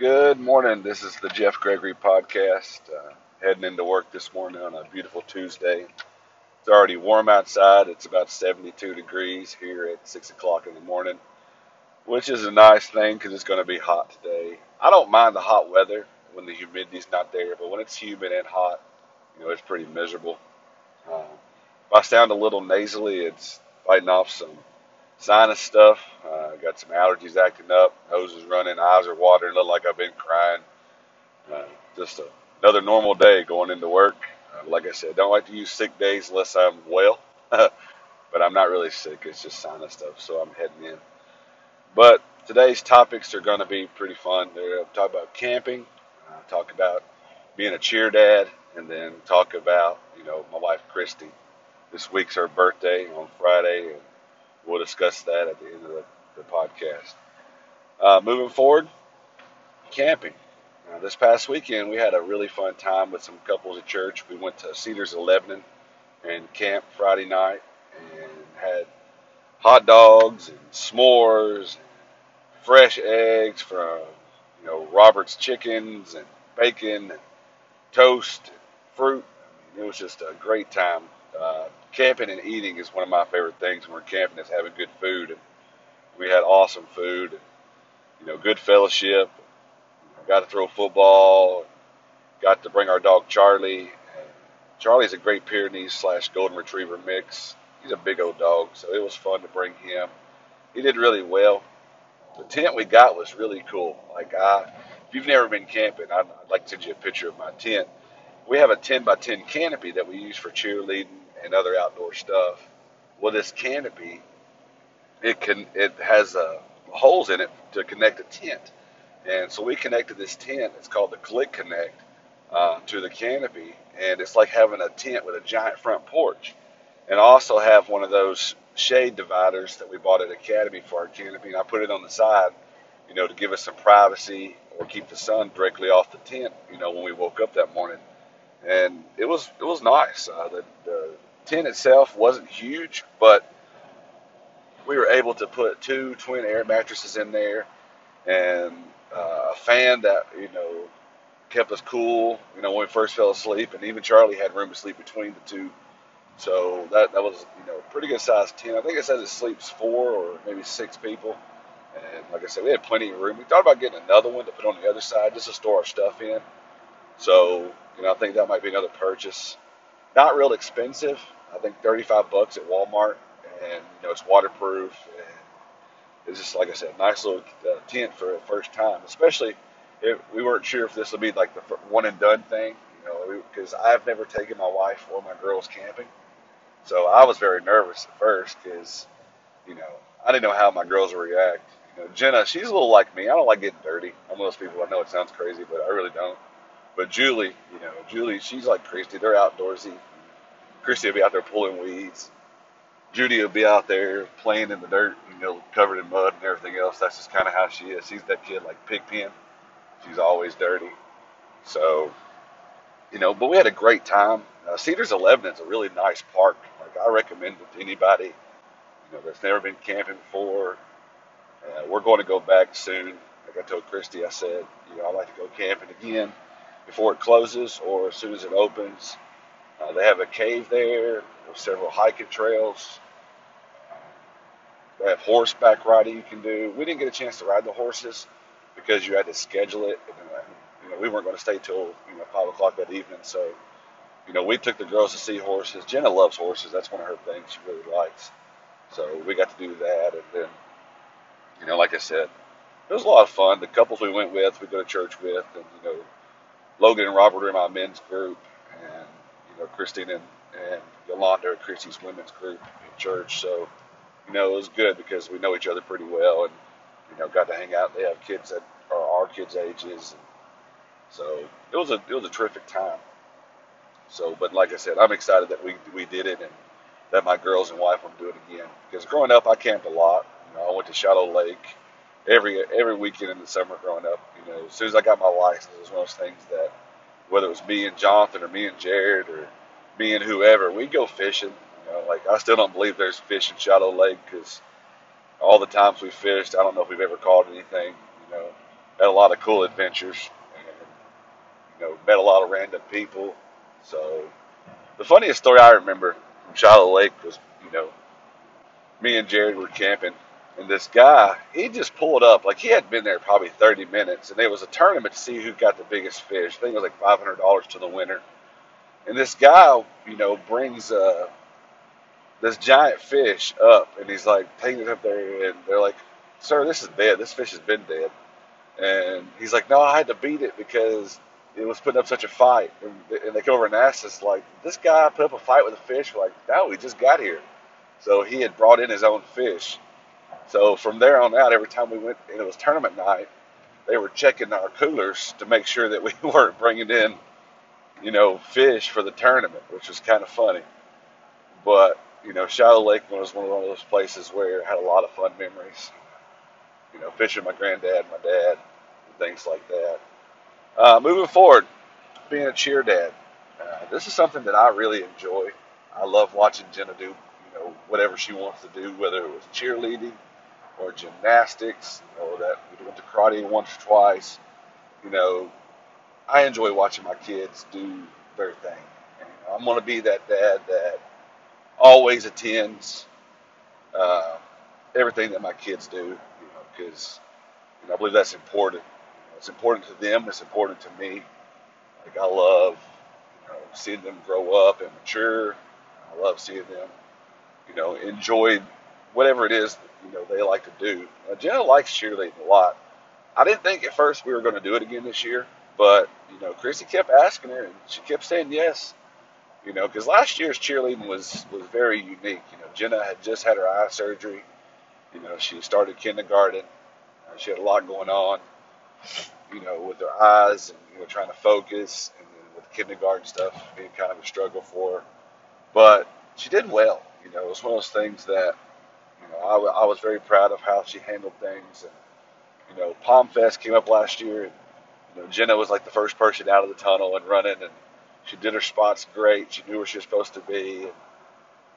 Good morning. This is the Jeff Gregory podcast. Uh, heading into work this morning on a beautiful Tuesday. It's already warm outside. It's about 72 degrees here at 6 o'clock in the morning, which is a nice thing because it's going to be hot today. I don't mind the hot weather when the humidity's not there, but when it's humid and hot, you know, it's pretty miserable. Uh, if I sound a little nasally, it's fighting off some sinus stuff. Uh, got some allergies acting up, nose is running, eyes are watering, look like I've been crying. Uh, just a, another normal day going into work. Uh, like I said, don't like to use sick days unless I'm well, but I'm not really sick. It's just sinus stuff, so I'm heading in. But today's topics are going to be pretty fun. They're going to talk about camping, uh, talk about being a cheer dad, and then talk about you know my wife Christy. This week's her birthday on Friday, and we'll discuss that at the end of the, the podcast. Uh, moving forward, camping. Uh, this past weekend, we had a really fun time with some couples at church. We went to Cedars of Lebanon and camped Friday night and had hot dogs and s'mores, and fresh eggs from you know Robert's chickens and bacon and toast and fruit. It was just a great time. Uh, camping and eating is one of my favorite things when we're camping is having good food. And we had awesome food and you know good fellowship. Got to throw football got to bring our dog charlie. Charlie's a great pyrenees slash golden retriever mix. He's a big old dog so it was fun to bring him. He did really well. The tent we got was really cool. Like I, if you've never been camping I'd, I'd like to send you a picture of my tent. We have a 10 by 10 canopy that we use for cheerleading and other outdoor stuff. Well, this canopy, it can it has uh, holes in it to connect a tent, and so we connected this tent. It's called the Click Connect uh, to the canopy, and it's like having a tent with a giant front porch. And I also have one of those shade dividers that we bought at Academy for our canopy, and I put it on the side, you know, to give us some privacy or keep the sun directly off the tent, you know, when we woke up that morning. And it was it was nice. Uh, the, the tent itself wasn't huge, but we were able to put two twin air mattresses in there and uh, a fan that you know kept us cool. You know when we first fell asleep, and even Charlie had room to sleep between the two. So that that was you know a pretty good sized tent. I think it says it sleeps four or maybe six people. And like I said, we had plenty of room. We thought about getting another one to put on the other side just to store our stuff in. So you know I think that might be another purchase. Not real expensive. I think 35 bucks at Walmart, and you know it's waterproof. And it's just like I said, nice little uh, tent for a first time, especially if we weren't sure if this would be like the one and done thing, you know, because I've never taken my wife or my girls camping, so I was very nervous at first because you know I didn't know how my girls would react. You know, Jenna, she's a little like me. I don't like getting dirty. I'm one of those people. I know it sounds crazy, but I really don't. But Julie, you know, Julie, she's like Christy. They're outdoorsy. Christy will be out there pulling weeds. Judy will be out there playing in the dirt, you know, covered in mud and everything else. That's just kind of how she is. She's that kid like Pigpen. She's always dirty. So, you know, but we had a great time. Uh, Cedars of Lebanon is a really nice park. Like I recommend it to anybody, you know, that's never been camping before. Uh, we're going to go back soon. Like I told Christy, I said, you know, I'd like to go camping again before it closes or as soon as it opens. Uh, they have a cave there, several hiking trails. They have horseback riding you can do. We didn't get a chance to ride the horses because you had to schedule it. And, you know, we weren't going to stay till you know five o'clock that evening. So, you know, we took the girls to see horses. Jenna loves horses. That's one of her things she really likes. So we got to do that, and then, you know, like I said, it was a lot of fun. The couples we went with, we go to church with, and you know, Logan and Robert are in my men's group, know, Christine and, and Yolanda are Christy's women's group in church. So, you know, it was good because we know each other pretty well and, you know, got to hang out. They have kids that are our kids' ages. And so it was a, it was a terrific time. So, but like I said, I'm excited that we, we did it and that my girls and wife want to do it again. Because growing up, I camped a lot. You know, I went to Shallow Lake every every weekend in the summer growing up. You know, as soon as I got my license, it was one of those things that whether it was me and Jonathan or me and Jared or me and whoever, we go fishing. You know, like I still don't believe there's fish in Shallow Lake because all the times we fished, I don't know if we've ever caught anything. You know, had a lot of cool adventures, and you know, met a lot of random people. So the funniest story I remember from Shiloh Lake was, you know, me and Jared were camping, and this guy, he just pulled up like he had been there probably 30 minutes, and there was a tournament to see who got the biggest fish. I think it was like $500 to the winner. And this guy, you know, brings uh, this giant fish up, and he's like taking it up there, and they're like, "Sir, this is dead. This fish has been dead." And he's like, "No, I had to beat it because it was putting up such a fight." And, and they go over and ask us, like, "This guy put up a fight with a fish?" We're like, "No, we just got here." So he had brought in his own fish. So from there on out, every time we went, and it was tournament night, they were checking our coolers to make sure that we weren't bringing in, you know, fish for the tournament, which was kind of funny. But you know, Shiloh Lake was one of those places where I had a lot of fun memories. You know, fishing my granddad, my dad, and things like that. Uh, moving forward, being a cheer dad, uh, this is something that I really enjoy. I love watching Jenna do, you know, whatever she wants to do, whether it was cheerleading or gymnastics, know, that we went to karate once or twice. You know, I enjoy watching my kids do their thing. And I'm going to be that dad that always attends uh, everything that my kids do, you know, because you know, I believe that's important. It's important to them. It's important to me. Like I love, you know, seeing them grow up and mature. I love seeing them, you know, enjoy whatever it is you know they like to do. Now, Jenna likes cheerleading a lot. I didn't think at first we were going to do it again this year, but you know, Chrissy kept asking her, and she kept saying yes. You know, because last year's cheerleading was was very unique. You know, Jenna had just had her eye surgery. You know, she started kindergarten. Uh, she had a lot going on. You know, with her eyes and you know trying to focus, and then with kindergarten stuff being kind of a struggle for her. But she did well. You know, it was one of those things that know I, I was very proud of how she handled things. And you know, Palm Fest came up last year, and you know Jenna was like the first person out of the tunnel and running and she did her spots great. She knew where she was supposed to be. And,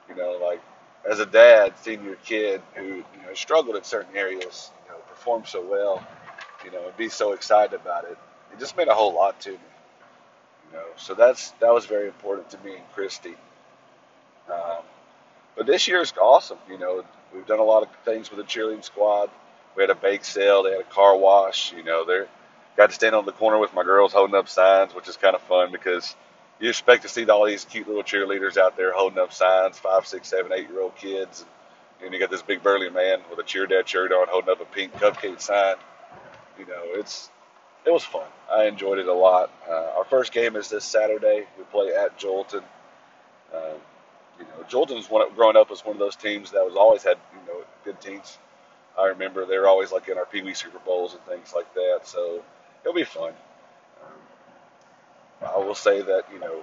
you know, like as a dad, seeing your kid who you know struggled in certain areas, you know, perform so well, you know, and be so excited about it, it just meant a whole lot to me. You know, so that's that was very important to me and Christy. Um, but this year is awesome. You know, we've done a lot of things with the cheerleading squad. We had a bake sale. They had a car wash. You know, they got to stand on the corner with my girls holding up signs, which is kind of fun because you expect to see all these cute little cheerleaders out there holding up signs, five, six, seven, eight year old kids. And you got this big burly man with a cheer dad shirt on holding up a pink cupcake sign. You know, it's it was fun. I enjoyed it a lot. Uh, our first game is this Saturday. We play at Joelton. Um, you know, Joelton's one growing up was one of those teams that was always had you know good teams. I remember they were always like in our Pee Wee Super Bowls and things like that. So it'll be fun. Um, I will say that you know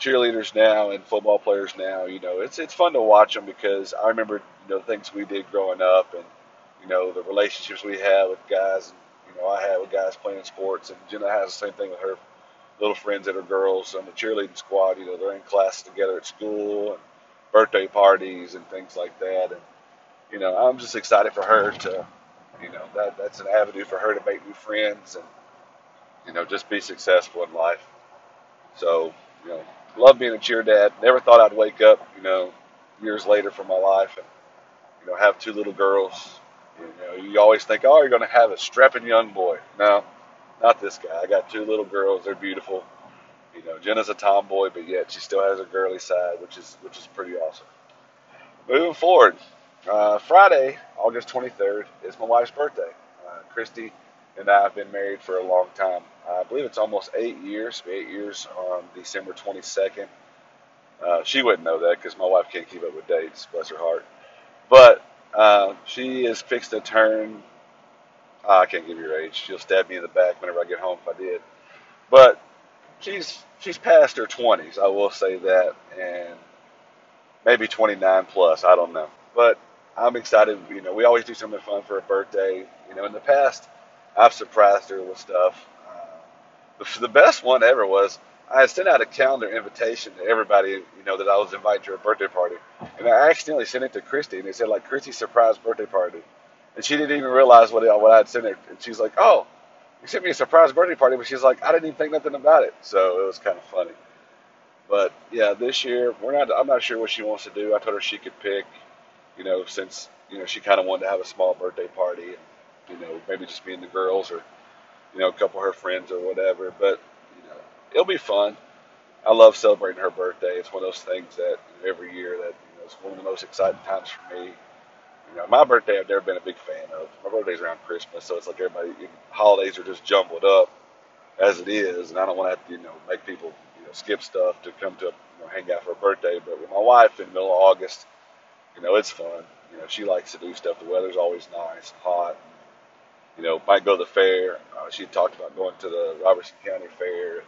cheerleaders now and football players now, you know, it's it's fun to watch them because I remember you know things we did growing up and you know the relationships we had with guys. And, you know, I had with guys playing sports, and Jenna has the same thing with her little friends that are girls on the cheerleading squad. You know, they're in classes together at school and birthday parties and things like that. And you know, I'm just excited for her to, you know, that that's an avenue for her to make new friends and you know, just be successful in life. So, you know, love being a cheer dad. Never thought I'd wake up, you know, years later for my life and, you know, have two little girls. You know, you always think, oh, you're going to have a strapping young boy. No, not this guy. I got two little girls. They're beautiful. You know, Jenna's a tomboy, but yet she still has a girly side, which is which is pretty awesome. Moving forward, uh, Friday, August 23rd, is my wife's birthday. Uh, Christy and I have been married for a long time. I believe it's almost eight years. Eight years on December 22nd. Uh, she wouldn't know that because my wife can't keep up with dates. Bless her heart. But uh, she is fixed to turn. Uh, I can't give you her age. She'll stab me in the back whenever I get home if I did. But she's she's past her 20s. I will say that, and maybe 29 plus. I don't know. But I'm excited. You know, we always do something fun for a birthday. You know, in the past, I've surprised her with stuff. Uh, the best one ever was I had sent out a calendar invitation to everybody, you know, that I was invited to a birthday party, and I accidentally sent it to Christy, and it said like Christy's surprise birthday party, and she didn't even realize what, what I had sent her. And she's like, "Oh, you sent me a surprise birthday party," but she's like, "I didn't even think nothing about it." So it was kind of funny. But yeah, this year we're not. I'm not sure what she wants to do. I told her she could pick. You know, since you know she kind of wanted to have a small birthday party, and you know maybe just me and the girls, or you know a couple of her friends or whatever. But you know, it'll be fun. I love celebrating her birthday. It's one of those things that every year that you know, it's one of the most exciting times for me. You know, my birthday I've never been a big fan of. My birthday's around Christmas, so it's like everybody holidays are just jumbled up as it is, and I don't want to have to you know make people you know skip stuff to come to you know, hang out for her birthday. But with my wife in the middle of August, you know it's fun. You know she likes to do stuff. The weather's always nice, hot. You know, might go to the fair. Uh, she talked about going to the Robertson County Fair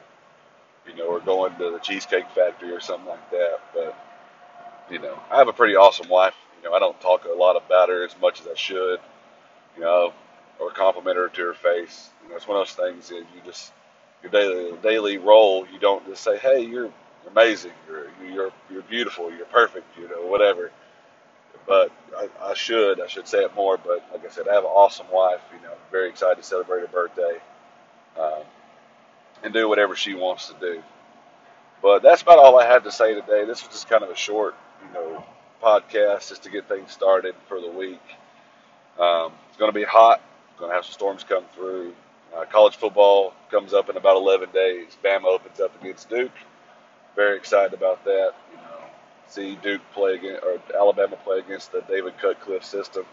you know, or going to the Cheesecake Factory or something like that. But, you know, I have a pretty awesome wife. You know, I don't talk a lot about her as much as I should, you know, or compliment her to her face. You know, it's one of those things that you just, your daily daily role, you don't just say, hey, you're amazing, you're, you're, you're beautiful, you're perfect, you know, whatever. But I, I should, I should say it more. But like I said, I have an awesome wife. You know, very excited to celebrate her birthday. Um, and do whatever she wants to do. But that's about all I had to say today. This was just kind of a short, you know, podcast just to get things started for the week. Um, it's going to be hot. Going to have some storms come through. Uh, college football comes up in about 11 days. Bama opens up against Duke. Very excited about that. You know, see Duke play against or Alabama play against the David Cutcliffe system.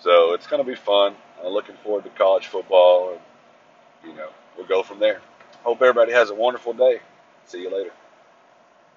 So it's going to be fun. I'm looking forward to college football, and you know, we'll go from there. Hope everybody has a wonderful day. See you later.